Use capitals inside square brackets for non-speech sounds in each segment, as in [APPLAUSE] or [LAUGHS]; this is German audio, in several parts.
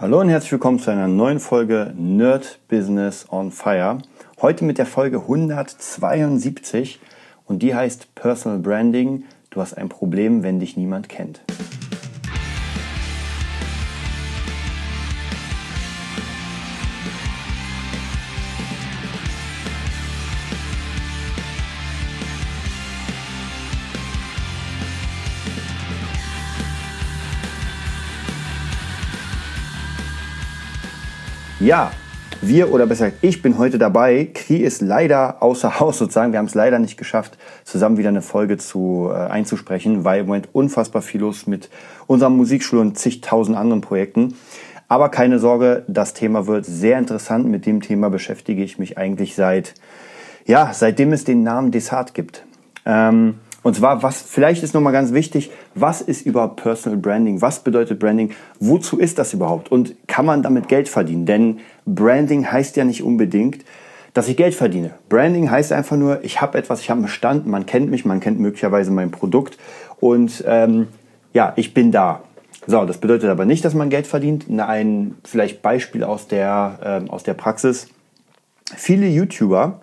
Hallo und herzlich willkommen zu einer neuen Folge Nerd Business on Fire. Heute mit der Folge 172 und die heißt Personal Branding. Du hast ein Problem, wenn dich niemand kennt. Ja, wir oder besser gesagt, ich bin heute dabei. Kri ist leider außer [LAUGHS] Haus sozusagen. Wir haben es leider nicht geschafft, zusammen wieder eine Folge zu, äh, einzusprechen, weil im Moment unfassbar viel los mit unserer Musikschule und zigtausend anderen Projekten. Aber keine Sorge, das Thema wird sehr interessant. Mit dem Thema beschäftige ich mich eigentlich seit, ja, seitdem es den Namen Desart gibt. Ähm, und zwar, was vielleicht ist nochmal ganz wichtig, was ist überhaupt Personal Branding? Was bedeutet Branding? Wozu ist das überhaupt? Und kann man damit Geld verdienen? Denn Branding heißt ja nicht unbedingt, dass ich Geld verdiene. Branding heißt einfach nur, ich habe etwas, ich habe einen Stand, man kennt mich, man kennt möglicherweise mein Produkt und ähm, ja, ich bin da. So, das bedeutet aber nicht, dass man Geld verdient. Ein vielleicht Beispiel aus der, äh, aus der Praxis. Viele YouTuber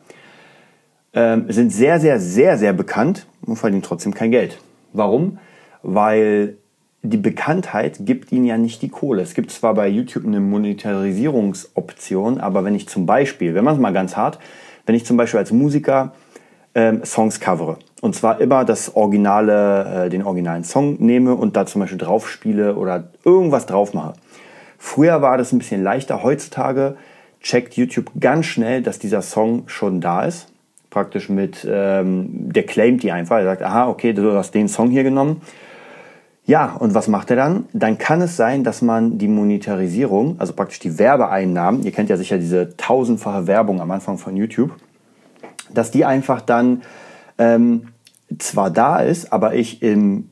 ähm, sind sehr, sehr, sehr, sehr bekannt und verdienen trotzdem kein Geld. Warum? Weil die Bekanntheit gibt ihnen ja nicht die Kohle. Es gibt zwar bei YouTube eine Monetarisierungsoption, aber wenn ich zum Beispiel, wenn man es mal ganz hart, wenn ich zum Beispiel als Musiker ähm, Songs covere und zwar immer das originale, äh, den originalen Song nehme und da zum Beispiel drauf spiele oder irgendwas drauf mache. Früher war das ein bisschen leichter. Heutzutage checkt YouTube ganz schnell, dass dieser Song schon da ist praktisch mit, ähm, der claimt die einfach. Er sagt, aha, okay, du hast den Song hier genommen. Ja, und was macht er dann? Dann kann es sein, dass man die Monetarisierung, also praktisch die Werbeeinnahmen, ihr kennt ja sicher diese tausendfache Werbung am Anfang von YouTube, dass die einfach dann ähm, zwar da ist, aber ich im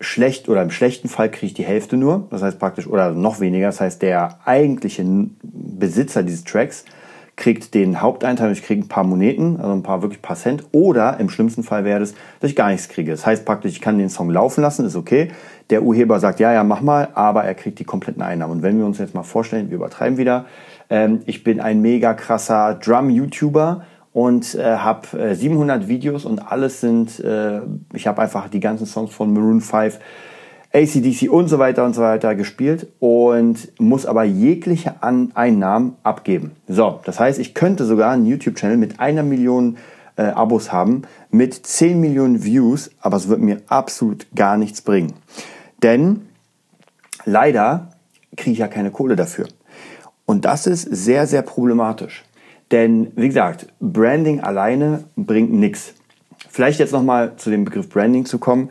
schlecht oder im schlechten Fall kriege ich die Hälfte nur, das heißt praktisch oder noch weniger, das heißt der eigentliche Besitzer dieses Tracks kriegt den Haupteinteil, ich kriege ein paar Moneten, also ein paar wirklich paar Cent. Oder im schlimmsten Fall wäre es, dass ich gar nichts kriege. Das heißt praktisch, ich kann den Song laufen lassen, ist okay. Der Urheber sagt, ja, ja, mach mal, aber er kriegt die kompletten Einnahmen. Und wenn wir uns jetzt mal vorstellen, wir übertreiben wieder, ähm, ich bin ein mega krasser Drum-YouTuber und äh, habe äh, 700 Videos und alles sind, äh, ich habe einfach die ganzen Songs von Maroon 5 ACDC und so weiter und so weiter gespielt und muss aber jegliche An Einnahmen abgeben. So, das heißt, ich könnte sogar einen YouTube-Channel mit einer Million äh, Abos haben, mit 10 Millionen Views, aber es wird mir absolut gar nichts bringen. Denn leider kriege ich ja keine Kohle dafür. Und das ist sehr, sehr problematisch. Denn, wie gesagt, Branding alleine bringt nichts. Vielleicht jetzt nochmal zu dem Begriff Branding zu kommen.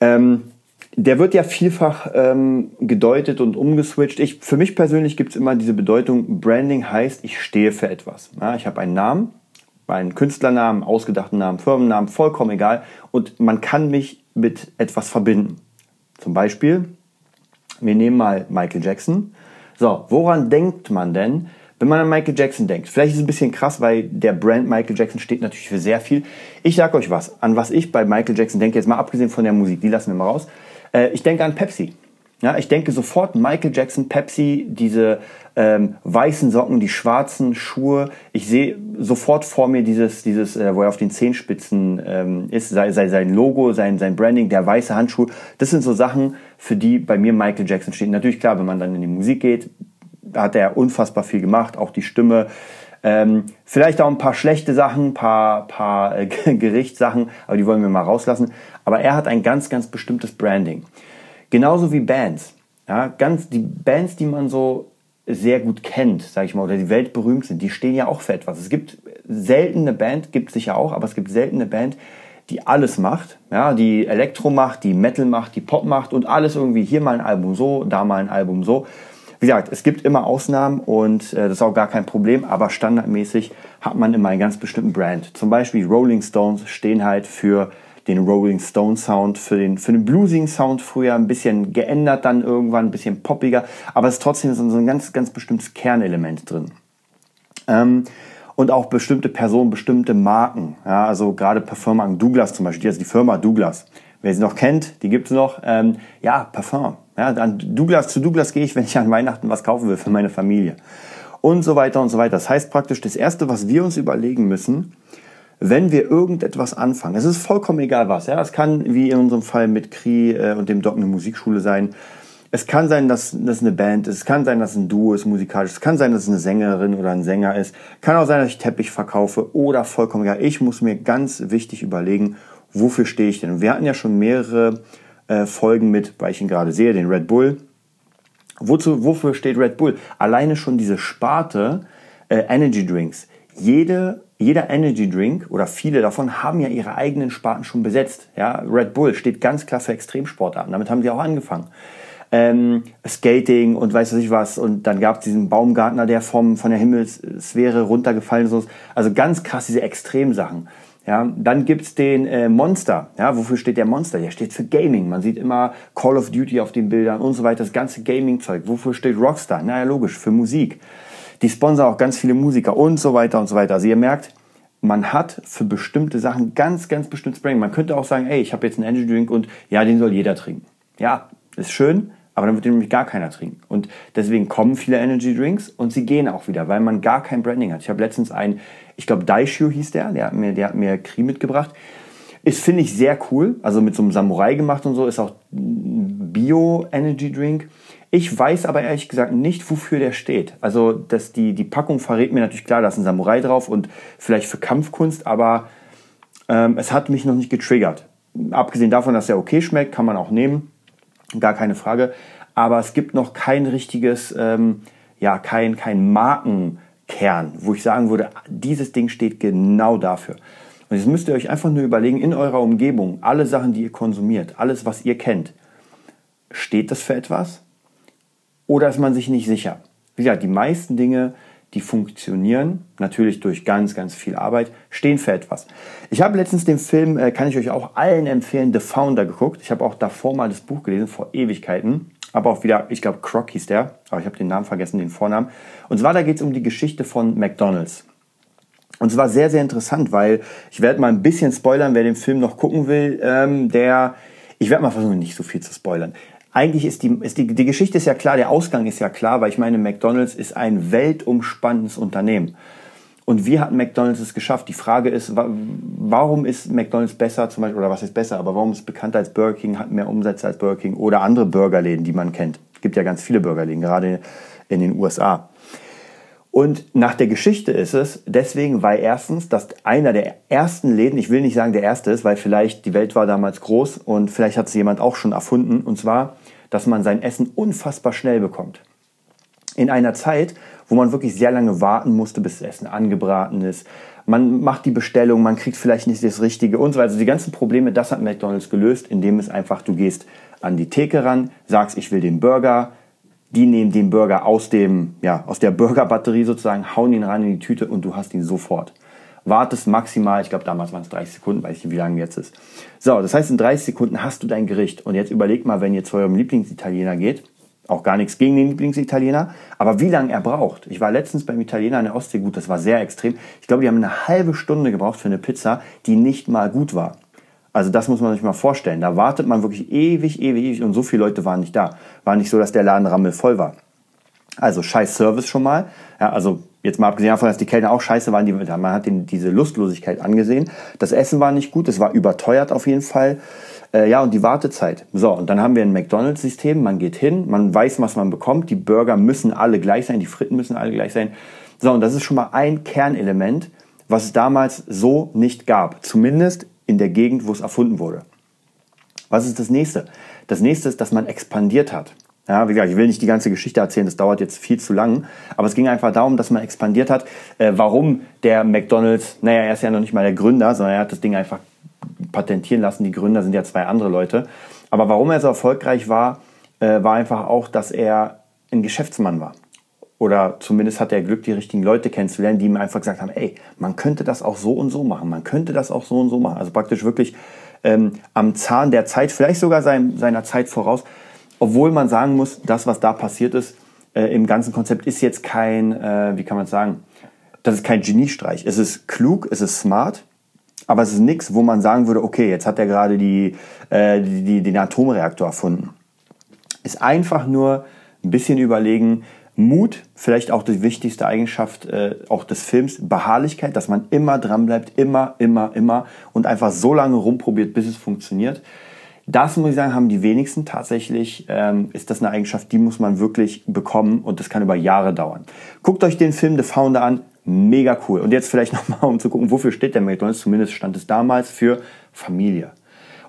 Ähm, der wird ja vielfach ähm, gedeutet und umgeswitcht. Ich, für mich persönlich gibt es immer diese Bedeutung, Branding heißt, ich stehe für etwas. Ja, ich habe einen Namen, einen Künstlernamen, ausgedachten Namen, Firmennamen, vollkommen egal. Und man kann mich mit etwas verbinden. Zum Beispiel, wir nehmen mal Michael Jackson. So, woran denkt man denn, wenn man an Michael Jackson denkt? Vielleicht ist es ein bisschen krass, weil der Brand Michael Jackson steht natürlich für sehr viel. Ich sag euch was, an was ich bei Michael Jackson denke, jetzt mal abgesehen von der Musik, die lassen wir mal raus. Äh, ich denke an Pepsi. Ja, ich denke sofort Michael Jackson, Pepsi, diese ähm, weißen Socken, die schwarzen Schuhe. Ich sehe sofort vor mir dieses, dieses, äh, wo er auf den Zehenspitzen ähm, ist, sei, sei sein Logo, sein, sein Branding, der weiße Handschuh. Das sind so Sachen, für die bei mir Michael Jackson stehen. Natürlich klar, wenn man dann in die Musik geht, hat er unfassbar viel gemacht, auch die Stimme. Ähm, vielleicht auch ein paar schlechte Sachen, paar, paar äh, [LAUGHS] Gerichtssachen, aber die wollen wir mal rauslassen. Aber er hat ein ganz, ganz bestimmtes Branding. Genauso wie Bands. Ja, ganz, die Bands, die man so sehr gut kennt, sage ich mal, oder die weltberühmt sind, die stehen ja auch für etwas. Es gibt seltene Band, gibt es sicher auch, aber es gibt seltene Band, die alles macht, ja, die Elektro macht, die Metal macht, die Pop macht und alles irgendwie hier mal ein Album so, da mal ein Album so. Wie gesagt, es gibt immer Ausnahmen und äh, das ist auch gar kein Problem, aber standardmäßig hat man immer einen ganz bestimmten Brand. Zum Beispiel Rolling Stones stehen halt für den Rolling Stone Sound, für den, für den bluesigen Sound früher ein bisschen geändert, dann irgendwann ein bisschen poppiger, aber es ist trotzdem so ein ganz, ganz bestimmtes Kernelement drin. Ähm, und auch bestimmte Personen, bestimmte Marken, ja, also gerade Parfummarken Douglas zum Beispiel, also die Firma Douglas. Wer sie noch kennt, die gibt es noch. Ähm, ja, Parfum. Ja, an Douglas, zu Douglas gehe ich, wenn ich an Weihnachten was kaufen will für meine Familie. Und so weiter und so weiter. Das heißt praktisch, das Erste, was wir uns überlegen müssen, wenn wir irgendetwas anfangen, es ist vollkommen egal was, ja, es kann wie in unserem Fall mit Kri äh, und dem Doc eine Musikschule sein, es kann sein, dass das eine Band ist, es kann sein, dass ein Duo ist musikalisch, es kann sein, dass es eine Sängerin oder ein Sänger ist, kann auch sein, dass ich Teppich verkaufe oder vollkommen egal. Ich muss mir ganz wichtig überlegen, wofür stehe ich denn? wir hatten ja schon mehrere äh, Folgen mit, weil ich ihn gerade sehe, den Red Bull. Wozu, wofür steht Red Bull? Alleine schon diese Sparte äh, Energy Drinks. Jede jeder Energy Drink oder viele davon haben ja ihre eigenen Sparten schon besetzt. Ja, Red Bull steht ganz klar für Extremsportarten. Damit haben sie auch angefangen ähm, Skating und weiß ich was. Und dann gab es diesen Baumgartner, der vom, von der Himmelssphäre runtergefallen ist. Also ganz krass diese Extremsachen. Ja, dann gibt's den äh, Monster. Ja, wofür steht der Monster? Der steht für Gaming. Man sieht immer Call of Duty auf den Bildern und so weiter. Das ganze Gaming-Zeug. Wofür steht Rockstar? Naja, logisch, für Musik. Die sponsern auch ganz viele Musiker und so weiter und so weiter. Also ihr merkt, man hat für bestimmte Sachen ganz, ganz bestimmtes Branding. Man könnte auch sagen, ey, ich habe jetzt einen Energy Drink und ja, den soll jeder trinken. Ja, ist schön, aber dann wird den nämlich gar keiner trinken. Und deswegen kommen viele Energy Drinks und sie gehen auch wieder, weil man gar kein Branding hat. Ich habe letztens einen, ich glaube Daishu hieß der, der hat mir, der hat mir Kri mitgebracht. Ist, finde ich, sehr cool. Also mit so einem Samurai gemacht und so. Ist auch Bio-Energy Drink. Ich weiß aber ehrlich gesagt nicht, wofür der steht. Also dass die, die Packung verrät mir natürlich klar, da ist ein Samurai drauf und vielleicht für Kampfkunst, aber ähm, es hat mich noch nicht getriggert. Abgesehen davon, dass er okay schmeckt, kann man auch nehmen gar keine Frage. Aber es gibt noch kein richtiges, ähm, ja, kein, kein Markenkern, wo ich sagen würde, dieses Ding steht genau dafür. Und jetzt müsst ihr euch einfach nur überlegen, in eurer Umgebung, alle Sachen, die ihr konsumiert, alles, was ihr kennt, steht das für etwas? Oder ist man sich nicht sicher? Wie gesagt, die meisten Dinge die funktionieren, natürlich durch ganz, ganz viel Arbeit, stehen für etwas. Ich habe letztens den Film, äh, kann ich euch auch allen empfehlen, The Founder geguckt. Ich habe auch davor mal das Buch gelesen, vor Ewigkeiten. Aber auch wieder, ich glaube, Croc hieß der, aber ich habe den Namen vergessen, den Vornamen. Und zwar, da geht es um die Geschichte von McDonald's. Und es war sehr, sehr interessant, weil ich werde mal ein bisschen spoilern, wer den Film noch gucken will. Ähm, der, ich werde mal versuchen, nicht so viel zu spoilern eigentlich ist die, ist die, die Geschichte ist ja klar, der Ausgang ist ja klar, weil ich meine, McDonald's ist ein weltumspannendes Unternehmen. Und wie hat McDonald's es geschafft? Die Frage ist, warum ist McDonald's besser zum Beispiel, oder was ist besser, aber warum ist es bekannter als Burger King, hat mehr Umsätze als Burger King oder andere Burgerläden, die man kennt? Es gibt ja ganz viele Burgerläden, gerade in den USA. Und nach der Geschichte ist es deswegen, weil erstens, dass einer der ersten Läden, ich will nicht sagen der erste ist, weil vielleicht die Welt war damals groß und vielleicht hat es jemand auch schon erfunden, und zwar, dass man sein Essen unfassbar schnell bekommt. In einer Zeit, wo man wirklich sehr lange warten musste, bis das Essen angebraten ist. Man macht die Bestellung, man kriegt vielleicht nicht das Richtige und so weiter. Also die ganzen Probleme, das hat McDonald's gelöst, indem es einfach, du gehst an die Theke ran, sagst, ich will den Burger, die nehmen den Burger aus dem, ja, aus der Burgerbatterie sozusagen, hauen ihn rein in die Tüte und du hast ihn sofort. Wartest maximal, ich glaube damals waren es 30 Sekunden, weiß ich nicht, wie lange jetzt ist. So, das heißt, in 30 Sekunden hast du dein Gericht. Und jetzt überleg mal, wenn ihr zu eurem Lieblingsitaliener geht, auch gar nichts gegen den Lieblingsitaliener, aber wie lange er braucht. Ich war letztens beim Italiener in der Ostsee, gut, das war sehr extrem. Ich glaube, die haben eine halbe Stunde gebraucht für eine Pizza, die nicht mal gut war. Also das muss man sich mal vorstellen. Da wartet man wirklich ewig, ewig, ewig und so viele Leute waren nicht da. War nicht so, dass der Laden rammelvoll war. Also scheiß Service schon mal. Ja, also jetzt mal abgesehen davon, dass die Kellner auch scheiße waren, die, man hat den, diese Lustlosigkeit angesehen. Das Essen war nicht gut, es war überteuert auf jeden Fall. Äh, ja, und die Wartezeit. So, und dann haben wir ein McDonalds-System, man geht hin, man weiß, was man bekommt, die Burger müssen alle gleich sein, die Fritten müssen alle gleich sein. So, und das ist schon mal ein Kernelement, was es damals so nicht gab. Zumindest in der Gegend, wo es erfunden wurde. Was ist das nächste? Das nächste ist, dass man expandiert hat. Ja, wie gesagt, ich will nicht die ganze Geschichte erzählen, das dauert jetzt viel zu lang. Aber es ging einfach darum, dass man expandiert hat. Äh, warum der McDonalds, naja, er ist ja noch nicht mal der Gründer, sondern er hat das Ding einfach patentieren lassen. Die Gründer sind ja zwei andere Leute. Aber warum er so erfolgreich war, äh, war einfach auch, dass er ein Geschäftsmann war oder zumindest hat er Glück, die richtigen Leute kennenzulernen, die ihm einfach gesagt haben, ey, man könnte das auch so und so machen, man könnte das auch so und so machen. Also praktisch wirklich ähm, am Zahn der Zeit, vielleicht sogar sein, seiner Zeit voraus, obwohl man sagen muss, das, was da passiert ist, äh, im ganzen Konzept ist jetzt kein, äh, wie kann man sagen, das ist kein Geniestreich. Es ist klug, es ist smart, aber es ist nichts, wo man sagen würde, okay, jetzt hat er gerade die, äh, die, die, den Atomreaktor erfunden. Ist einfach nur ein bisschen überlegen, Mut, vielleicht auch die wichtigste Eigenschaft äh, auch des Films, Beharrlichkeit, dass man immer dran bleibt, immer, immer, immer und einfach so lange rumprobiert, bis es funktioniert. Das muss ich sagen, haben die wenigsten tatsächlich. Ähm, ist das eine Eigenschaft, die muss man wirklich bekommen und das kann über Jahre dauern. Guckt euch den Film The Founder an, mega cool. Und jetzt vielleicht [LAUGHS] nochmal, um zu gucken, wofür steht der McDonald's? Zumindest stand es damals für Familie.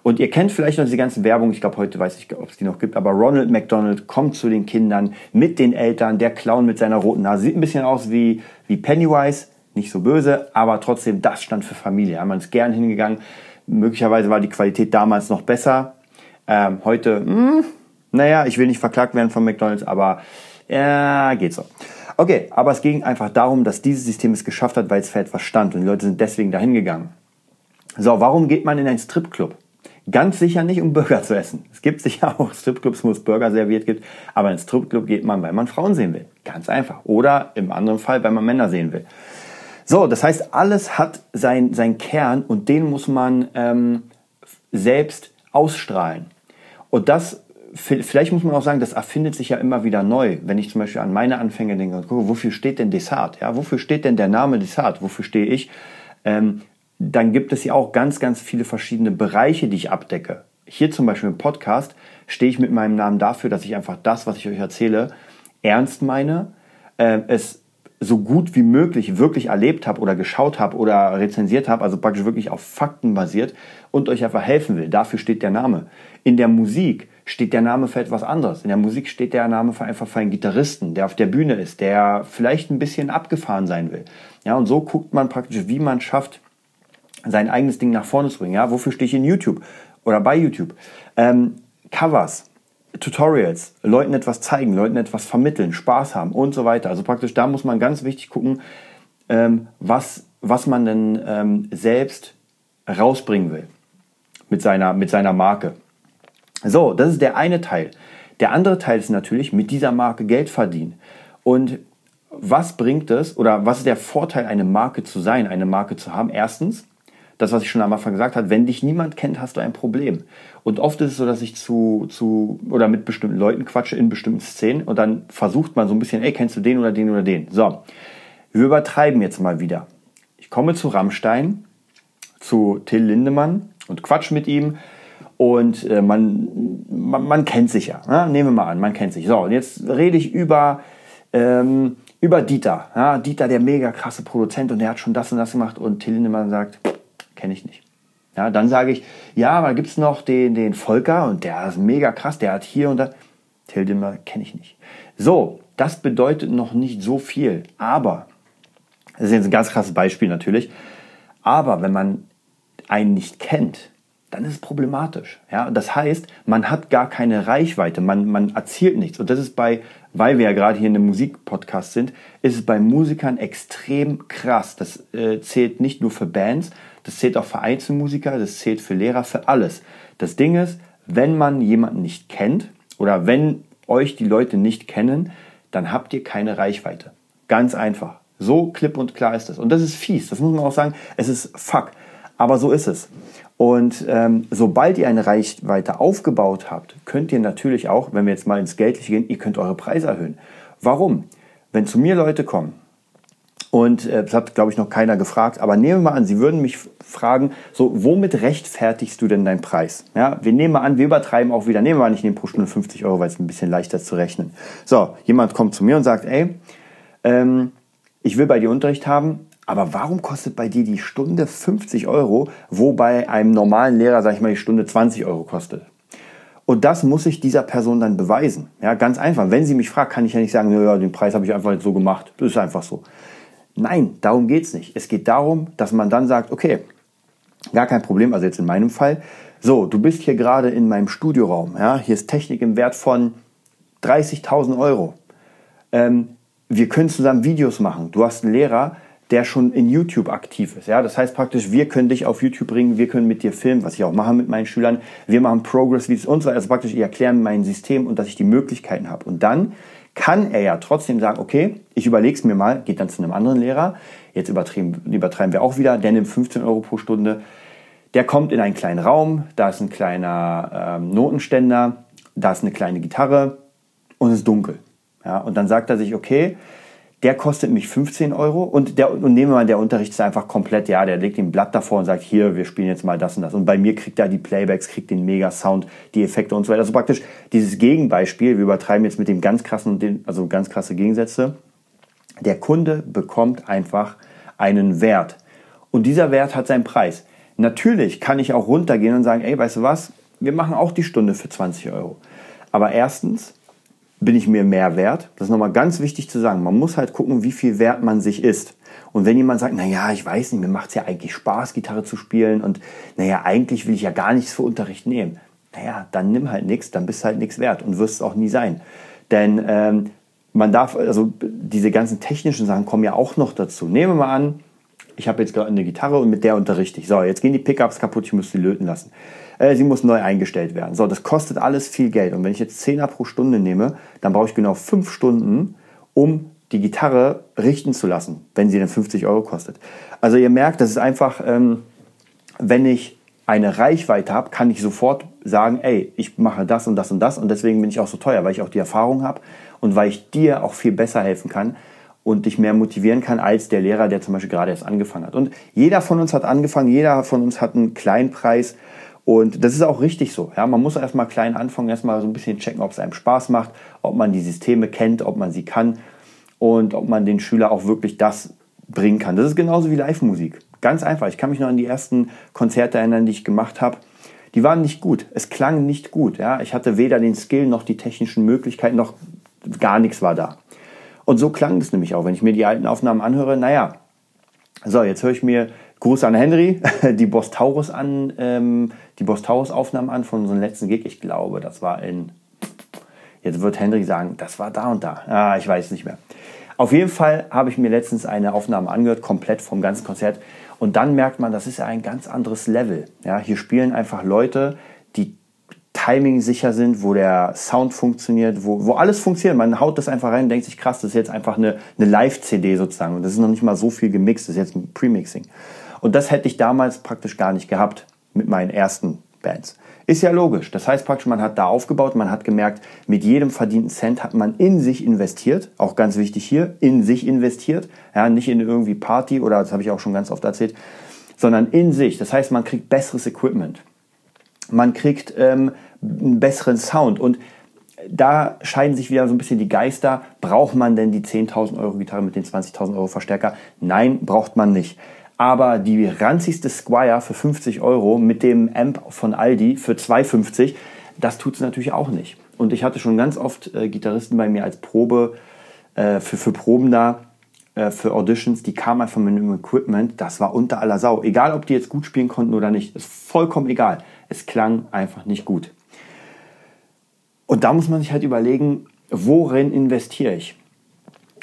Und ihr kennt vielleicht noch diese ganze Werbung, ich glaube heute weiß ich, ob es die noch gibt, aber Ronald McDonald kommt zu den Kindern mit den Eltern, der Clown mit seiner roten Nase, sieht ein bisschen aus wie, wie Pennywise, nicht so böse, aber trotzdem, das stand für Familie. Ja, man ist gern hingegangen. Möglicherweise war die Qualität damals noch besser. Ähm, heute, mh, hm, naja, ich will nicht verklagt werden von McDonalds, aber ja, geht so. Okay, aber es ging einfach darum, dass dieses System es geschafft hat, weil es für etwas stand und die Leute sind deswegen dahin gegangen. So, warum geht man in einen Stripclub? Ganz sicher nicht, um Burger zu essen. Es gibt sicher [LAUGHS] auch Stripclubs, wo es Burger serviert gibt, aber in einen Stripclub geht man, weil man Frauen sehen will. Ganz einfach. Oder im anderen Fall, weil man Männer sehen will. So, das heißt, alles hat sein, sein Kern und den muss man ähm, selbst ausstrahlen. Und das, vielleicht muss man auch sagen, das erfindet sich ja immer wieder neu. Wenn ich zum Beispiel an meine Anfänge denke, wofür steht denn Dessert? Ja, wofür steht denn der Name Dessert? Wofür stehe ich? Ähm, dann gibt es ja auch ganz, ganz viele verschiedene Bereiche, die ich abdecke. Hier zum Beispiel im Podcast stehe ich mit meinem Namen dafür, dass ich einfach das, was ich euch erzähle, ernst meine, äh, es so gut wie möglich wirklich erlebt habe oder geschaut habe oder rezensiert habe, also praktisch wirklich auf Fakten basiert und euch einfach helfen will. Dafür steht der Name. In der Musik steht der Name für etwas anderes. In der Musik steht der Name für einfach für einen Gitarristen, der auf der Bühne ist, der vielleicht ein bisschen abgefahren sein will. Ja, und so guckt man praktisch, wie man schafft, sein eigenes Ding nach vorne zu bringen. Ja, wofür stehe ich in YouTube oder bei YouTube? Ähm, Covers, Tutorials, Leuten etwas zeigen, Leuten etwas vermitteln, Spaß haben und so weiter. Also praktisch da muss man ganz wichtig gucken, ähm, was, was man denn ähm, selbst rausbringen will mit seiner, mit seiner Marke. So, das ist der eine Teil. Der andere Teil ist natürlich mit dieser Marke Geld verdienen. Und was bringt es oder was ist der Vorteil, eine Marke zu sein, eine Marke zu haben? Erstens, das, was ich schon am Anfang gesagt habe, wenn dich niemand kennt, hast du ein Problem. Und oft ist es so, dass ich zu, zu oder mit bestimmten Leuten quatsche in bestimmten Szenen und dann versucht man so ein bisschen, ey, kennst du den oder den oder den? So, wir übertreiben jetzt mal wieder. Ich komme zu Rammstein, zu Till Lindemann und quatsch mit ihm und äh, man, man, man, kennt sich ja. Ne? Nehmen wir mal an, man kennt sich. So, und jetzt rede ich über, ähm, über Dieter. Ja? Dieter, der mega krasse Produzent und der hat schon das und das gemacht und Till Lindemann sagt, kenne ich nicht. Ja, dann sage ich, ja, aber gibt es noch den, den Volker und der ist mega krass, der hat hier und da. Till Dimmer kenne ich nicht. So, das bedeutet noch nicht so viel, aber, das ist jetzt ein ganz krasses Beispiel natürlich, aber wenn man einen nicht kennt, dann ist es problematisch. Ja? Das heißt, man hat gar keine Reichweite, man, man erzielt nichts. Und das ist bei, weil wir ja gerade hier in einem Musikpodcast sind, ist es bei Musikern extrem krass. Das äh, zählt nicht nur für Bands, das zählt auch für Einzelmusiker, das zählt für Lehrer, für alles. Das Ding ist, wenn man jemanden nicht kennt oder wenn euch die Leute nicht kennen, dann habt ihr keine Reichweite. Ganz einfach. So klipp und klar ist das. Und das ist fies, das muss man auch sagen. Es ist fuck. Aber so ist es. Und ähm, sobald ihr eine Reichweite aufgebaut habt, könnt ihr natürlich auch, wenn wir jetzt mal ins Geldliche gehen, ihr könnt eure Preise erhöhen. Warum? Wenn zu mir Leute kommen und äh, das hat, glaube ich, noch keiner gefragt. Aber nehmen wir mal an, Sie würden mich fragen, so, womit rechtfertigst du denn deinen Preis? Ja, wir nehmen mal an, wir übertreiben auch wieder. Nehmen wir mal, ich nehme pro Stunde 50 Euro, weil es ein bisschen leichter zu rechnen. So, jemand kommt zu mir und sagt, ey, ähm, ich will bei dir Unterricht haben, aber warum kostet bei dir die Stunde 50 Euro, wo bei einem normalen Lehrer, sag ich mal, die Stunde 20 Euro kostet? Und das muss ich dieser Person dann beweisen. Ja, ganz einfach. Wenn sie mich fragt, kann ich ja nicht sagen, ja, den Preis habe ich einfach so gemacht. Das ist einfach so. Nein, darum geht es nicht. Es geht darum, dass man dann sagt, okay, gar kein Problem, also jetzt in meinem Fall, so, du bist hier gerade in meinem Studioraum, ja, hier ist Technik im Wert von 30.000 Euro. Ähm, wir können zusammen Videos machen. Du hast einen Lehrer, der schon in YouTube aktiv ist. Ja, das heißt praktisch, wir können dich auf YouTube bringen, wir können mit dir filmen, was ich auch mache mit meinen Schülern. Wir machen Progress-Videos und so weiter. Also praktisch, ich erkläre mein System und dass ich die Möglichkeiten habe. Und dann kann er ja trotzdem sagen, okay, ich überlege es mir mal, geht dann zu einem anderen Lehrer, jetzt übertreiben, übertreiben wir auch wieder, der nimmt 15 Euro pro Stunde, der kommt in einen kleinen Raum, da ist ein kleiner ähm, Notenständer, da ist eine kleine Gitarre und es ist dunkel. Ja, und dann sagt er sich, okay, der kostet mich 15 Euro und, der, und nehmen wir mal, der Unterricht ist einfach komplett, ja, der legt ein Blatt davor und sagt, hier, wir spielen jetzt mal das und das. Und bei mir kriegt er die Playbacks, kriegt den Mega-Sound, die Effekte und so weiter. Also praktisch dieses Gegenbeispiel, wir übertreiben jetzt mit dem ganz krassen, also ganz krasse Gegensätze. Der Kunde bekommt einfach einen Wert. Und dieser Wert hat seinen Preis. Natürlich kann ich auch runtergehen und sagen, ey, weißt du was, wir machen auch die Stunde für 20 Euro. Aber erstens, bin ich mir mehr wert? Das ist nochmal ganz wichtig zu sagen. Man muss halt gucken, wie viel wert man sich ist. Und wenn jemand sagt, naja, ich weiß nicht, mir macht es ja eigentlich Spaß, Gitarre zu spielen und naja, eigentlich will ich ja gar nichts für Unterricht nehmen. Naja, dann nimm halt nichts, dann bist du halt nichts wert und wirst es auch nie sein. Denn ähm, man darf, also diese ganzen technischen Sachen kommen ja auch noch dazu. Nehmen wir mal an, ich habe jetzt gerade eine Gitarre und mit der unterrichte ich. So, jetzt gehen die Pickups kaputt, ich muss sie löten lassen. Äh, sie muss neu eingestellt werden. So, das kostet alles viel Geld. Und wenn ich jetzt 10er pro Stunde nehme, dann brauche ich genau 5 Stunden, um die Gitarre richten zu lassen, wenn sie dann 50 Euro kostet. Also ihr merkt, das ist einfach, ähm, wenn ich eine Reichweite habe, kann ich sofort sagen, ey, ich mache das und das und das und deswegen bin ich auch so teuer, weil ich auch die Erfahrung habe und weil ich dir auch viel besser helfen kann und dich mehr motivieren kann als der Lehrer, der zum Beispiel gerade erst angefangen hat. Und jeder von uns hat angefangen, jeder von uns hat einen Kleinpreis und das ist auch richtig so. Ja, man muss erstmal klein anfangen, erstmal so ein bisschen checken, ob es einem Spaß macht, ob man die Systeme kennt, ob man sie kann und ob man den Schüler auch wirklich das bringen kann. Das ist genauso wie Live-Musik. Ganz einfach. Ich kann mich noch an die ersten Konzerte erinnern, die ich gemacht habe. Die waren nicht gut. Es klang nicht gut. Ja, ich hatte weder den Skill noch die technischen Möglichkeiten, noch gar nichts war da. Und so klang es nämlich auch, wenn ich mir die alten Aufnahmen anhöre. Naja, so, jetzt höre ich mir Gruß an Henry, [LAUGHS] die Boss Taurus an, ähm, die Boss Taurus Aufnahmen an von unserem letzten Gig. Ich glaube, das war in, jetzt wird Henry sagen, das war da und da. Ah, ich weiß nicht mehr. Auf jeden Fall habe ich mir letztens eine Aufnahme angehört, komplett vom ganzen Konzert. Und dann merkt man, das ist ja ein ganz anderes Level. Ja, hier spielen einfach Leute, die Timing sicher sind, wo der Sound funktioniert, wo, wo alles funktioniert. Man haut das einfach rein und denkt sich, krass, das ist jetzt einfach eine, eine Live-CD sozusagen. Und das ist noch nicht mal so viel gemixt, das ist jetzt ein Premixing. Und das hätte ich damals praktisch gar nicht gehabt mit meinen ersten Bands. Ist ja logisch. Das heißt praktisch, man hat da aufgebaut, man hat gemerkt, mit jedem verdienten Cent hat man in sich investiert. Auch ganz wichtig hier, in sich investiert. Ja, nicht in irgendwie Party oder, das habe ich auch schon ganz oft erzählt, sondern in sich. Das heißt, man kriegt besseres Equipment. Man kriegt ähm, einen besseren Sound und da scheiden sich wieder so ein bisschen die Geister. Braucht man denn die 10.000 Euro Gitarre mit den 20.000 Euro Verstärker? Nein, braucht man nicht. Aber die ranzigste Squire für 50 Euro mit dem Amp von Aldi für 2,50, das tut es natürlich auch nicht. Und ich hatte schon ganz oft äh, Gitarristen bei mir als Probe, äh, für, für Proben da, äh, für Auditions, die kamen einfach mit einem Equipment, das war unter aller Sau. Egal, ob die jetzt gut spielen konnten oder nicht, ist vollkommen egal. Es klang einfach nicht gut. Und da muss man sich halt überlegen, worin investiere ich?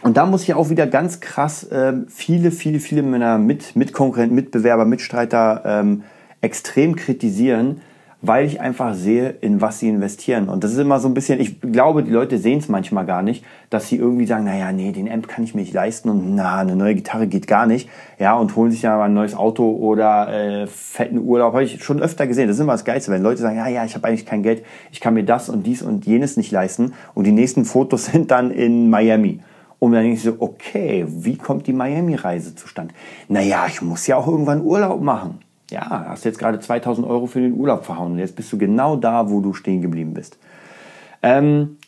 Und da muss ich auch wieder ganz krass äh, viele, viele, viele meiner Mit Mitkonkurrenten, Mitbewerber, Mitstreiter ähm, extrem kritisieren, weil ich einfach sehe, in was sie investieren. Und das ist immer so ein bisschen, ich glaube, die Leute sehen es manchmal gar nicht, dass sie irgendwie sagen, naja, nee, den Amp kann ich mir nicht leisten und na, eine neue Gitarre geht gar nicht. Ja, und holen sich ja mal ein neues Auto oder äh, fetten Urlaub. Habe ich schon öfter gesehen. Das ist immer das Geilste, wenn Leute sagen, ja, ja, ich habe eigentlich kein Geld, ich kann mir das und dies und jenes nicht leisten. Und die nächsten Fotos [LAUGHS] sind dann in Miami. Und dann denke ich so, okay, wie kommt die Miami-Reise zustande? Naja, ich muss ja auch irgendwann Urlaub machen. Ja, hast jetzt gerade 2000 Euro für den Urlaub verhauen und jetzt bist du genau da, wo du stehen geblieben bist. Ähm,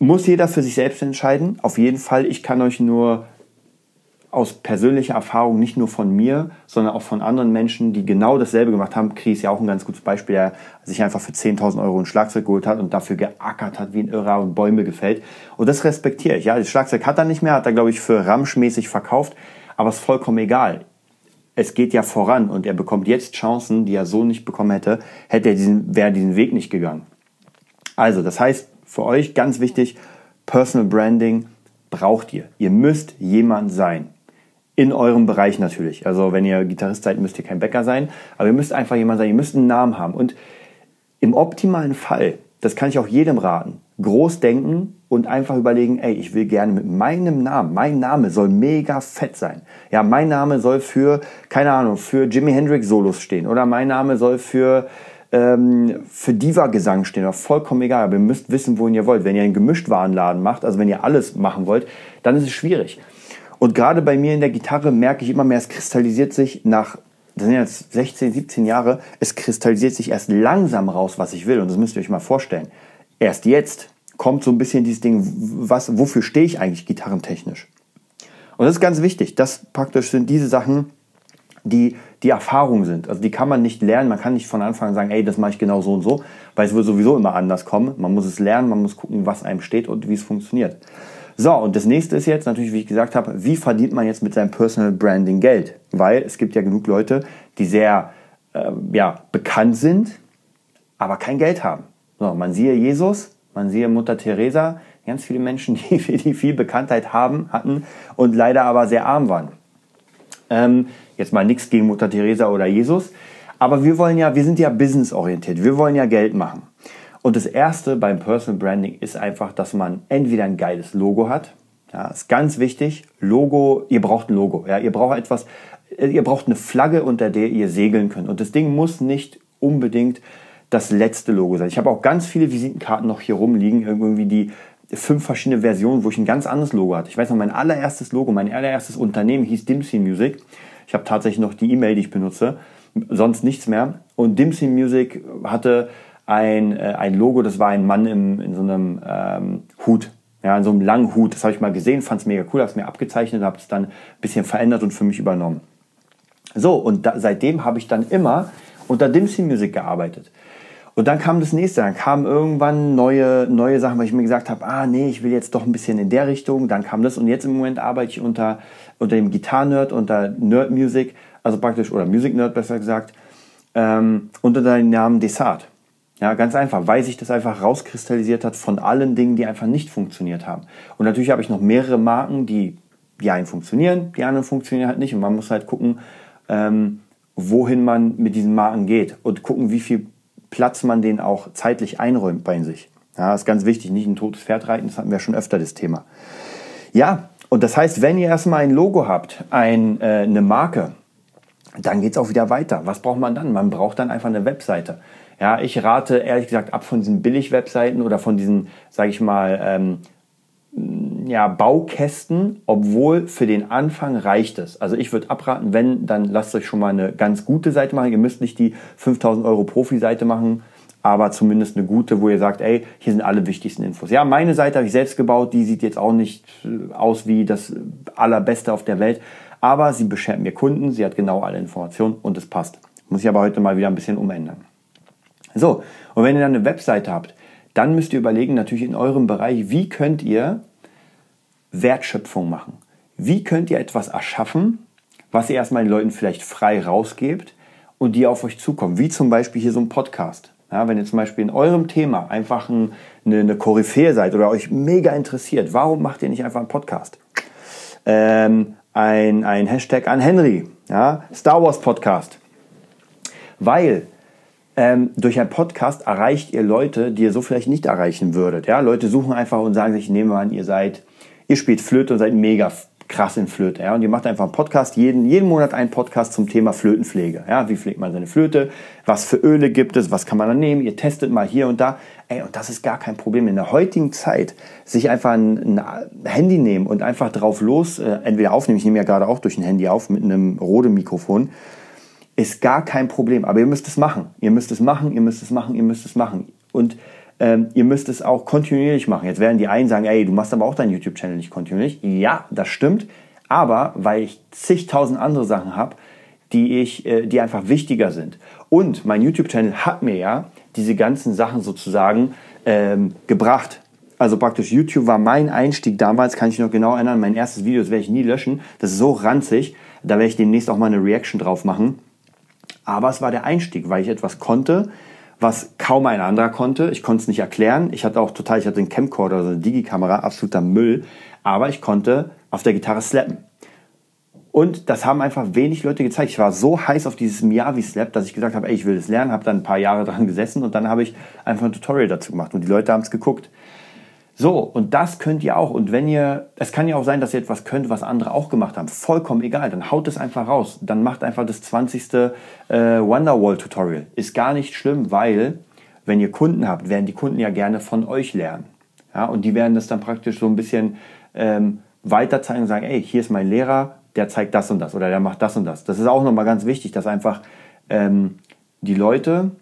muss jeder für sich selbst entscheiden. Auf jeden Fall, ich kann euch nur aus persönlicher Erfahrung, nicht nur von mir, sondern auch von anderen Menschen, die genau dasselbe gemacht haben. Chris ist ja auch ein ganz gutes Beispiel, der sich einfach für 10.000 Euro ein Schlagzeug geholt hat und dafür geackert hat wie ein Irrer und Bäume gefällt. Und das respektiere ich. Ja, das Schlagzeug hat er nicht mehr, hat er, glaube ich, für ramschmäßig verkauft, aber es ist vollkommen egal. Es geht ja voran und er bekommt jetzt Chancen, die er so nicht bekommen hätte, hätte er diesen, wäre diesen Weg nicht gegangen. Also, das heißt, für euch ganz wichtig, Personal Branding braucht ihr. Ihr müsst jemand sein in eurem Bereich natürlich. Also wenn ihr Gitarrist seid, müsst ihr kein Bäcker sein, aber ihr müsst einfach jemand sein, ihr müsst einen Namen haben. Und im optimalen Fall, das kann ich auch jedem raten, groß denken und einfach überlegen, ey, ich will gerne mit meinem Namen, mein Name soll mega fett sein. Ja, mein Name soll für, keine Ahnung, für Jimi Hendrix Solos stehen oder mein Name soll für ähm, für Diva-Gesang stehen, oder vollkommen egal, aber ihr müsst wissen, wohin ihr wollt. Wenn ihr einen Gemischtwarenladen macht, also wenn ihr alles machen wollt, dann ist es schwierig. Und gerade bei mir in der Gitarre merke ich immer mehr, es kristallisiert sich nach, das sind jetzt 16, 17 Jahre, es kristallisiert sich erst langsam raus, was ich will. Und das müsst ihr euch mal vorstellen. Erst jetzt kommt so ein bisschen dieses Ding, was, wofür stehe ich eigentlich gitarrentechnisch? Und das ist ganz wichtig. Das praktisch sind diese Sachen, die die Erfahrung sind. Also die kann man nicht lernen. Man kann nicht von Anfang an sagen, ey, das mache ich genau so und so, weil es wird sowieso immer anders kommen. Man muss es lernen, man muss gucken, was einem steht und wie es funktioniert. So, und das nächste ist jetzt natürlich, wie ich gesagt habe, wie verdient man jetzt mit seinem Personal Branding Geld? Weil es gibt ja genug Leute, die sehr äh, ja, bekannt sind, aber kein Geld haben. So, man siehe Jesus, man siehe Mutter Teresa, ganz viele Menschen, [LAUGHS] die, die viel Bekanntheit haben, hatten und leider aber sehr arm waren. Ähm, jetzt mal nichts gegen Mutter Teresa oder Jesus, aber wir wollen ja, wir sind ja businessorientiert, wir wollen ja Geld machen. Und das erste beim Personal Branding ist einfach, dass man entweder ein geiles Logo hat. Ja, ist ganz wichtig. Logo, ihr braucht ein Logo. Ja, ihr braucht etwas, ihr braucht eine Flagge, unter der ihr segeln könnt. Und das Ding muss nicht unbedingt das letzte Logo sein. Ich habe auch ganz viele Visitenkarten noch hier rumliegen, irgendwie die fünf verschiedene Versionen, wo ich ein ganz anderes Logo hatte. Ich weiß noch, mein allererstes Logo, mein allererstes Unternehmen hieß Dimsy Music. Ich habe tatsächlich noch die E-Mail, die ich benutze, sonst nichts mehr. Und Dimsy Music hatte ein, äh, ein Logo, das war ein Mann im, in so einem ähm, Hut, ja, in so einem langen Hut. Das habe ich mal gesehen, fand es mega cool, habe es mir abgezeichnet, habe es dann ein bisschen verändert und für mich übernommen. So, und da, seitdem habe ich dann immer unter Dimsy Music gearbeitet. Und dann kam das nächste, dann kamen irgendwann neue, neue Sachen, weil ich mir gesagt habe, ah nee, ich will jetzt doch ein bisschen in der Richtung. Dann kam das und jetzt im Moment arbeite ich unter, unter dem Gitarre-Nerd, unter Nerd Music, also praktisch, oder Music Nerd besser gesagt, ähm, unter dem Namen Desart. Ja, ganz einfach, weil sich das einfach rauskristallisiert hat von allen Dingen, die einfach nicht funktioniert haben. Und natürlich habe ich noch mehrere Marken, die die einen funktionieren, die anderen funktionieren halt nicht. Und man muss halt gucken, ähm, wohin man mit diesen Marken geht und gucken, wie viel Platz man denen auch zeitlich einräumt bei sich. Ja, ist ganz wichtig, nicht ein totes Pferd reiten, das hatten wir schon öfter das Thema. Ja, und das heißt, wenn ihr erstmal ein Logo habt, ein, äh, eine Marke, dann geht es auch wieder weiter. Was braucht man dann? Man braucht dann einfach eine Webseite. Ja, ich rate ehrlich gesagt ab von diesen Billig-Webseiten oder von diesen, sage ich mal, ähm, ja, Baukästen, obwohl für den Anfang reicht es. Also ich würde abraten, wenn, dann lasst euch schon mal eine ganz gute Seite machen. Ihr müsst nicht die 5000 Euro Profi-Seite machen, aber zumindest eine gute, wo ihr sagt, ey, hier sind alle wichtigsten Infos. Ja, meine Seite habe ich selbst gebaut, die sieht jetzt auch nicht äh, aus wie das allerbeste auf der Welt, aber sie beschert mir Kunden, sie hat genau alle Informationen und es passt. Muss ich aber heute mal wieder ein bisschen umändern. So, und wenn ihr dann eine Webseite habt, dann müsst ihr überlegen, natürlich in eurem Bereich, wie könnt ihr Wertschöpfung machen? Wie könnt ihr etwas erschaffen, was ihr erstmal den Leuten vielleicht frei rausgebt und die auf euch zukommen? Wie zum Beispiel hier so ein Podcast. Ja, wenn ihr zum Beispiel in eurem Thema einfach ein, eine, eine Koryphäe seid oder euch mega interessiert, warum macht ihr nicht einfach einen Podcast? Ähm, ein, ein Hashtag an Henry, ja, Star Wars Podcast. Weil ähm, durch einen Podcast erreicht ihr Leute, die ihr so vielleicht nicht erreichen würdet. Ja, Leute suchen einfach und sagen sich, nehmen wir an, ihr seid, ihr spielt Flöte und seid mega krass in Flöte. Ja, und ihr macht einfach einen Podcast, jeden, jeden Monat einen Podcast zum Thema Flötenpflege. Ja, wie pflegt man seine Flöte? Was für Öle gibt es? Was kann man da nehmen? Ihr testet mal hier und da. Ey, und das ist gar kein Problem. In der heutigen Zeit sich einfach ein, ein Handy nehmen und einfach drauf los, äh, entweder aufnehmen. Ich nehme ja gerade auch durch ein Handy auf mit einem Rode-Mikrofon ist gar kein Problem. Aber ihr müsst es machen. Ihr müsst es machen, ihr müsst es machen, ihr müsst es machen. Und ähm, ihr müsst es auch kontinuierlich machen. Jetzt werden die einen sagen, ey, du machst aber auch deinen YouTube-Channel nicht kontinuierlich. Ja, das stimmt. Aber weil ich zigtausend andere Sachen habe, die äh, die einfach wichtiger sind. Und mein YouTube-Channel hat mir ja diese ganzen Sachen sozusagen ähm, gebracht. Also praktisch YouTube war mein Einstieg damals, kann ich noch genau erinnern. Mein erstes Video, das werde ich nie löschen. Das ist so ranzig. Da werde ich demnächst auch mal eine Reaction drauf machen. Aber es war der Einstieg, weil ich etwas konnte, was kaum ein anderer konnte. Ich konnte es nicht erklären. Ich hatte auch total, ich hatte einen Camcorder, also eine Digikamera, absoluter Müll. Aber ich konnte auf der Gitarre slappen. Und das haben einfach wenig Leute gezeigt. Ich war so heiß auf dieses Miyavi-Slap, dass ich gesagt habe, ey, ich will das lernen, habe dann ein paar Jahre dran gesessen und dann habe ich einfach ein Tutorial dazu gemacht und die Leute haben es geguckt. So, und das könnt ihr auch. Und wenn ihr, es kann ja auch sein, dass ihr etwas könnt, was andere auch gemacht haben. Vollkommen egal. Dann haut es einfach raus. Dann macht einfach das 20. Äh, Wonderwall-Tutorial. Ist gar nicht schlimm, weil, wenn ihr Kunden habt, werden die Kunden ja gerne von euch lernen. Ja, und die werden das dann praktisch so ein bisschen ähm, weiter zeigen und sagen, ey, hier ist mein Lehrer, der zeigt das und das oder der macht das und das. Das ist auch nochmal ganz wichtig, dass einfach ähm, die Leute,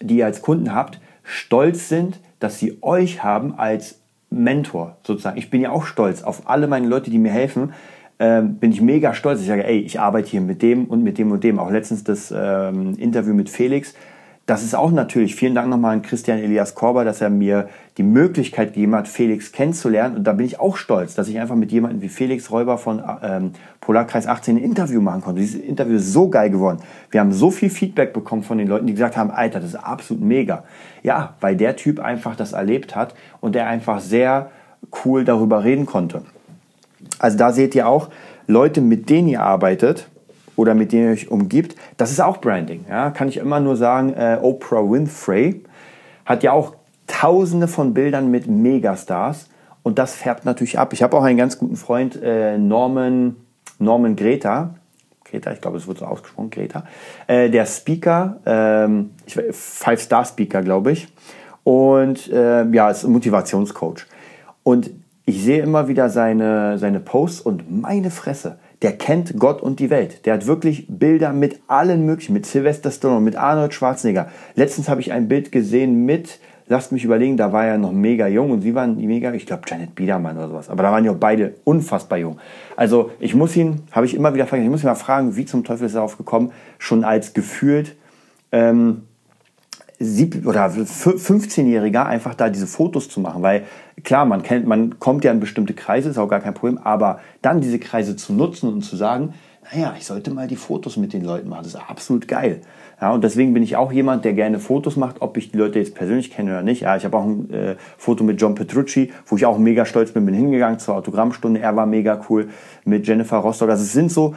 die ihr als Kunden habt, stolz sind, dass sie euch haben als Mentor sozusagen. Ich bin ja auch stolz auf alle meine Leute, die mir helfen. Ähm, bin ich mega stolz. Ich sage, ey, ich arbeite hier mit dem und mit dem und dem. Auch letztens das ähm, Interview mit Felix das ist auch natürlich, vielen Dank nochmal an Christian Elias Korber, dass er mir die Möglichkeit gegeben hat, Felix kennenzulernen. Und da bin ich auch stolz, dass ich einfach mit jemandem wie Felix Räuber von ähm, Polarkreis 18 ein Interview machen konnte. Dieses Interview ist so geil geworden. Wir haben so viel Feedback bekommen von den Leuten, die gesagt haben, Alter, das ist absolut mega. Ja, weil der Typ einfach das erlebt hat und der einfach sehr cool darüber reden konnte. Also da seht ihr auch, Leute, mit denen ihr arbeitet, oder mit denen ihr euch umgibt, das ist auch Branding. Ja? Kann ich immer nur sagen, äh, Oprah Winfrey hat ja auch tausende von Bildern mit Megastars und das färbt natürlich ab. Ich habe auch einen ganz guten Freund, äh, Norman, Norman Greta, Greta, ich glaube, es wird so ausgesprochen, Greta, äh, der Speaker, ähm, Five-Star-Speaker, glaube ich, und äh, ja, ist Motivationscoach. Und ich sehe immer wieder seine, seine Posts und meine Fresse, der kennt Gott und die Welt. Der hat wirklich Bilder mit allen möglichen, mit Sylvester Stallone, mit Arnold Schwarzenegger. Letztens habe ich ein Bild gesehen mit, lasst mich überlegen, da war er noch mega jung und sie waren mega, ich glaube Janet Biedermann oder sowas. Aber da waren ja beide unfassbar jung. Also ich muss ihn, habe ich immer wieder fragen, ich muss ihn mal fragen, wie zum Teufel ist er darauf gekommen, schon als gefühlt ähm, sieb oder 15-Jähriger einfach da diese Fotos zu machen, weil klar, man kennt, man kommt ja in bestimmte Kreise, ist auch gar kein Problem, aber dann diese Kreise zu nutzen und zu sagen, naja, ich sollte mal die Fotos mit den Leuten machen, das ist absolut geil. Ja, und deswegen bin ich auch jemand, der gerne Fotos macht, ob ich die Leute jetzt persönlich kenne oder nicht. Ja, ich habe auch ein äh, Foto mit John Petrucci, wo ich auch mega stolz bin, bin hingegangen zur Autogrammstunde, er war mega cool mit Jennifer Rostock. Also es sind so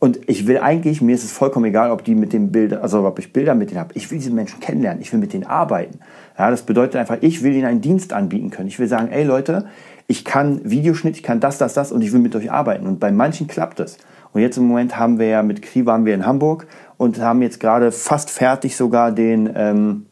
und ich will eigentlich, mir ist es vollkommen egal, ob die mit dem Bild, also ob ich Bilder mit denen habe. Ich will diese Menschen kennenlernen, ich will mit denen arbeiten. Ja, das bedeutet einfach, ich will ihnen einen Dienst anbieten können. Ich will sagen, ey Leute, ich kann Videoschnitt, ich kann das, das, das und ich will mit euch arbeiten. Und bei manchen klappt das. Und jetzt im Moment haben wir ja mit Kri waren wir in Hamburg und haben jetzt gerade fast fertig sogar den, ähm,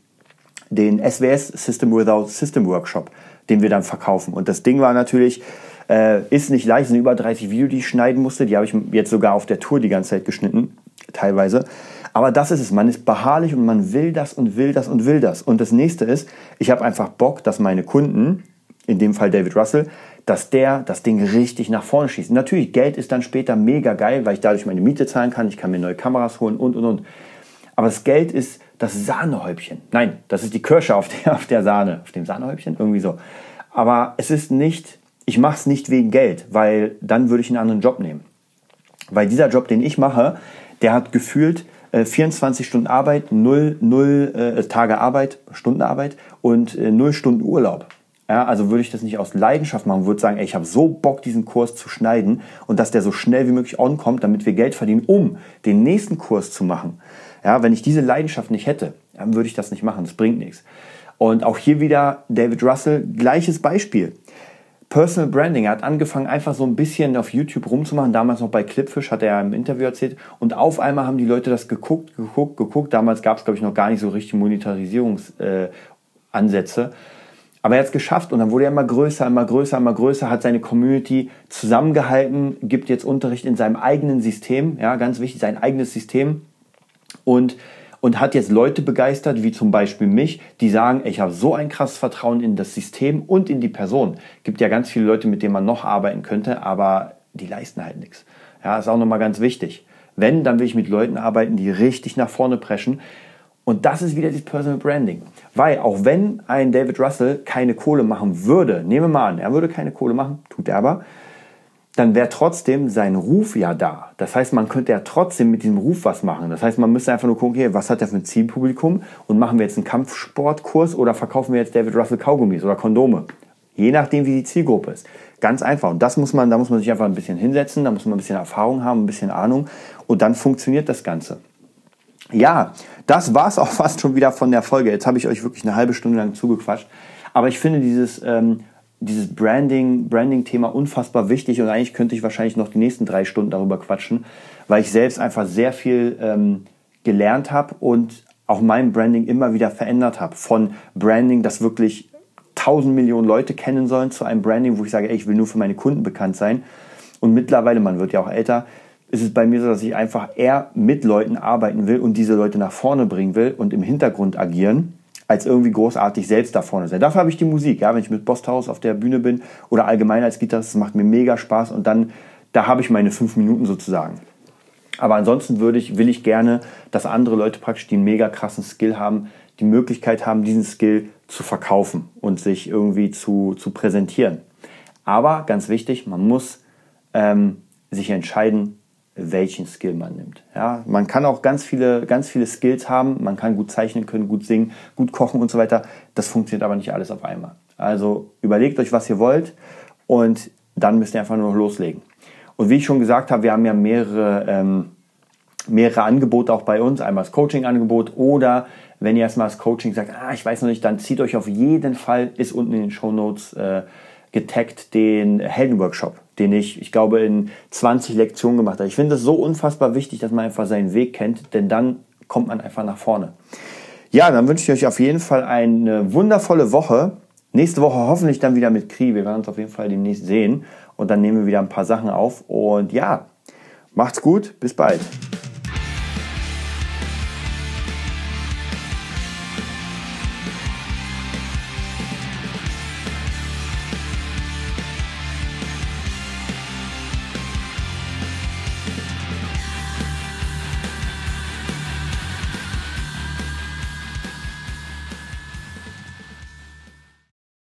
den SWS System Without System Workshop, den wir dann verkaufen. Und das Ding war natürlich, äh, ist nicht leicht, es sind über 30 Videos, die ich schneiden musste. Die habe ich jetzt sogar auf der Tour die ganze Zeit geschnitten, teilweise. Aber das ist es. Man ist beharrlich und man will das und will das und will das. Und das nächste ist, ich habe einfach Bock, dass meine Kunden, in dem Fall David Russell, dass der das Ding richtig nach vorne schießt. Natürlich, Geld ist dann später mega geil, weil ich dadurch meine Miete zahlen kann, ich kann mir neue Kameras holen und und und. Aber das Geld ist das Sahnehäubchen. Nein, das ist die Kirsche auf der, auf der Sahne, auf dem Sahnehäubchen, irgendwie so. Aber es ist nicht ich mache es nicht wegen Geld, weil dann würde ich einen anderen Job nehmen. Weil dieser Job, den ich mache, der hat gefühlt äh, 24 Stunden Arbeit, 0, 0 äh, Tage Arbeit, Stundenarbeit und äh, 0 Stunden Urlaub. Ja, also würde ich das nicht aus Leidenschaft machen, würde sagen, ey, ich habe so Bock, diesen Kurs zu schneiden und dass der so schnell wie möglich onkommt, damit wir Geld verdienen, um den nächsten Kurs zu machen. Ja, wenn ich diese Leidenschaft nicht hätte, dann würde ich das nicht machen. Das bringt nichts. Und auch hier wieder David Russell, gleiches Beispiel. Personal Branding. Er hat angefangen, einfach so ein bisschen auf YouTube rumzumachen. Damals noch bei Clipfish, hat er im Interview erzählt. Und auf einmal haben die Leute das geguckt, geguckt, geguckt. Damals gab es, glaube ich, noch gar nicht so richtig Monetarisierungsansätze. Äh, aber er hat es geschafft und dann wurde er immer größer, immer größer, immer größer, hat seine Community zusammengehalten, gibt jetzt Unterricht in seinem eigenen System, ja, ganz wichtig, sein eigenes System. Und und hat jetzt Leute begeistert, wie zum Beispiel mich, die sagen, ich habe so ein krasses Vertrauen in das System und in die Person. Gibt ja ganz viele Leute, mit denen man noch arbeiten könnte, aber die leisten halt nichts. Ja, ist auch nochmal ganz wichtig. Wenn, dann will ich mit Leuten arbeiten, die richtig nach vorne preschen. Und das ist wieder das Personal Branding. Weil auch wenn ein David Russell keine Kohle machen würde, nehmen wir mal an, er würde keine Kohle machen, tut er aber, dann wäre trotzdem sein Ruf ja da. Das heißt, man könnte ja trotzdem mit diesem Ruf was machen. Das heißt, man müsste einfach nur gucken, okay, was hat er für ein Zielpublikum und machen wir jetzt einen Kampfsportkurs oder verkaufen wir jetzt David Russell Kaugummis oder Kondome. Je nachdem, wie die Zielgruppe ist. Ganz einfach. Und das muss man, da muss man sich einfach ein bisschen hinsetzen, da muss man ein bisschen Erfahrung haben, ein bisschen Ahnung und dann funktioniert das Ganze. Ja, das war es auch fast schon wieder von der Folge. Jetzt habe ich euch wirklich eine halbe Stunde lang zugequatscht. Aber ich finde dieses, ähm, dieses Branding, Branding-Thema unfassbar wichtig und eigentlich könnte ich wahrscheinlich noch die nächsten drei Stunden darüber quatschen, weil ich selbst einfach sehr viel ähm, gelernt habe und auch mein Branding immer wieder verändert habe. Von Branding, das wirklich tausend Millionen Leute kennen sollen, zu einem Branding, wo ich sage, ey, ich will nur für meine Kunden bekannt sein. Und mittlerweile, man wird ja auch älter, ist es bei mir so, dass ich einfach eher mit Leuten arbeiten will und diese Leute nach vorne bringen will und im Hintergrund agieren, als irgendwie großartig selbst da vorne sein. Dafür habe ich die Musik. Ja, wenn ich mit Bosthaus auf der Bühne bin oder allgemein als Gitarrist, das macht mir mega Spaß und dann, da habe ich meine fünf Minuten sozusagen. Aber ansonsten würde ich, will ich gerne, dass andere Leute praktisch, die einen mega krassen Skill haben, die Möglichkeit haben, diesen Skill zu verkaufen und sich irgendwie zu, zu präsentieren. Aber ganz wichtig, man muss ähm, sich entscheiden, welchen Skill man nimmt. Ja, man kann auch ganz viele, ganz viele Skills haben. Man kann gut zeichnen können, gut singen, gut kochen und so weiter. Das funktioniert aber nicht alles auf einmal. Also überlegt euch, was ihr wollt und dann müsst ihr einfach nur loslegen. Und wie ich schon gesagt habe, wir haben ja mehrere, ähm, mehrere Angebote auch bei uns. Einmal das Coaching-Angebot oder wenn ihr erstmal das Coaching sagt, ah, ich weiß noch nicht, dann zieht euch auf jeden Fall, ist unten in den Show Notes äh, getaggt, den Heldenworkshop, den ich, ich glaube, in 20 Lektionen gemacht habe. Ich finde es so unfassbar wichtig, dass man einfach seinen Weg kennt, denn dann kommt man einfach nach vorne. Ja, dann wünsche ich euch auf jeden Fall eine wundervolle Woche. Nächste Woche hoffentlich dann wieder mit Kri. Wir werden uns auf jeden Fall demnächst sehen und dann nehmen wir wieder ein paar Sachen auf. Und ja, macht's gut, bis bald.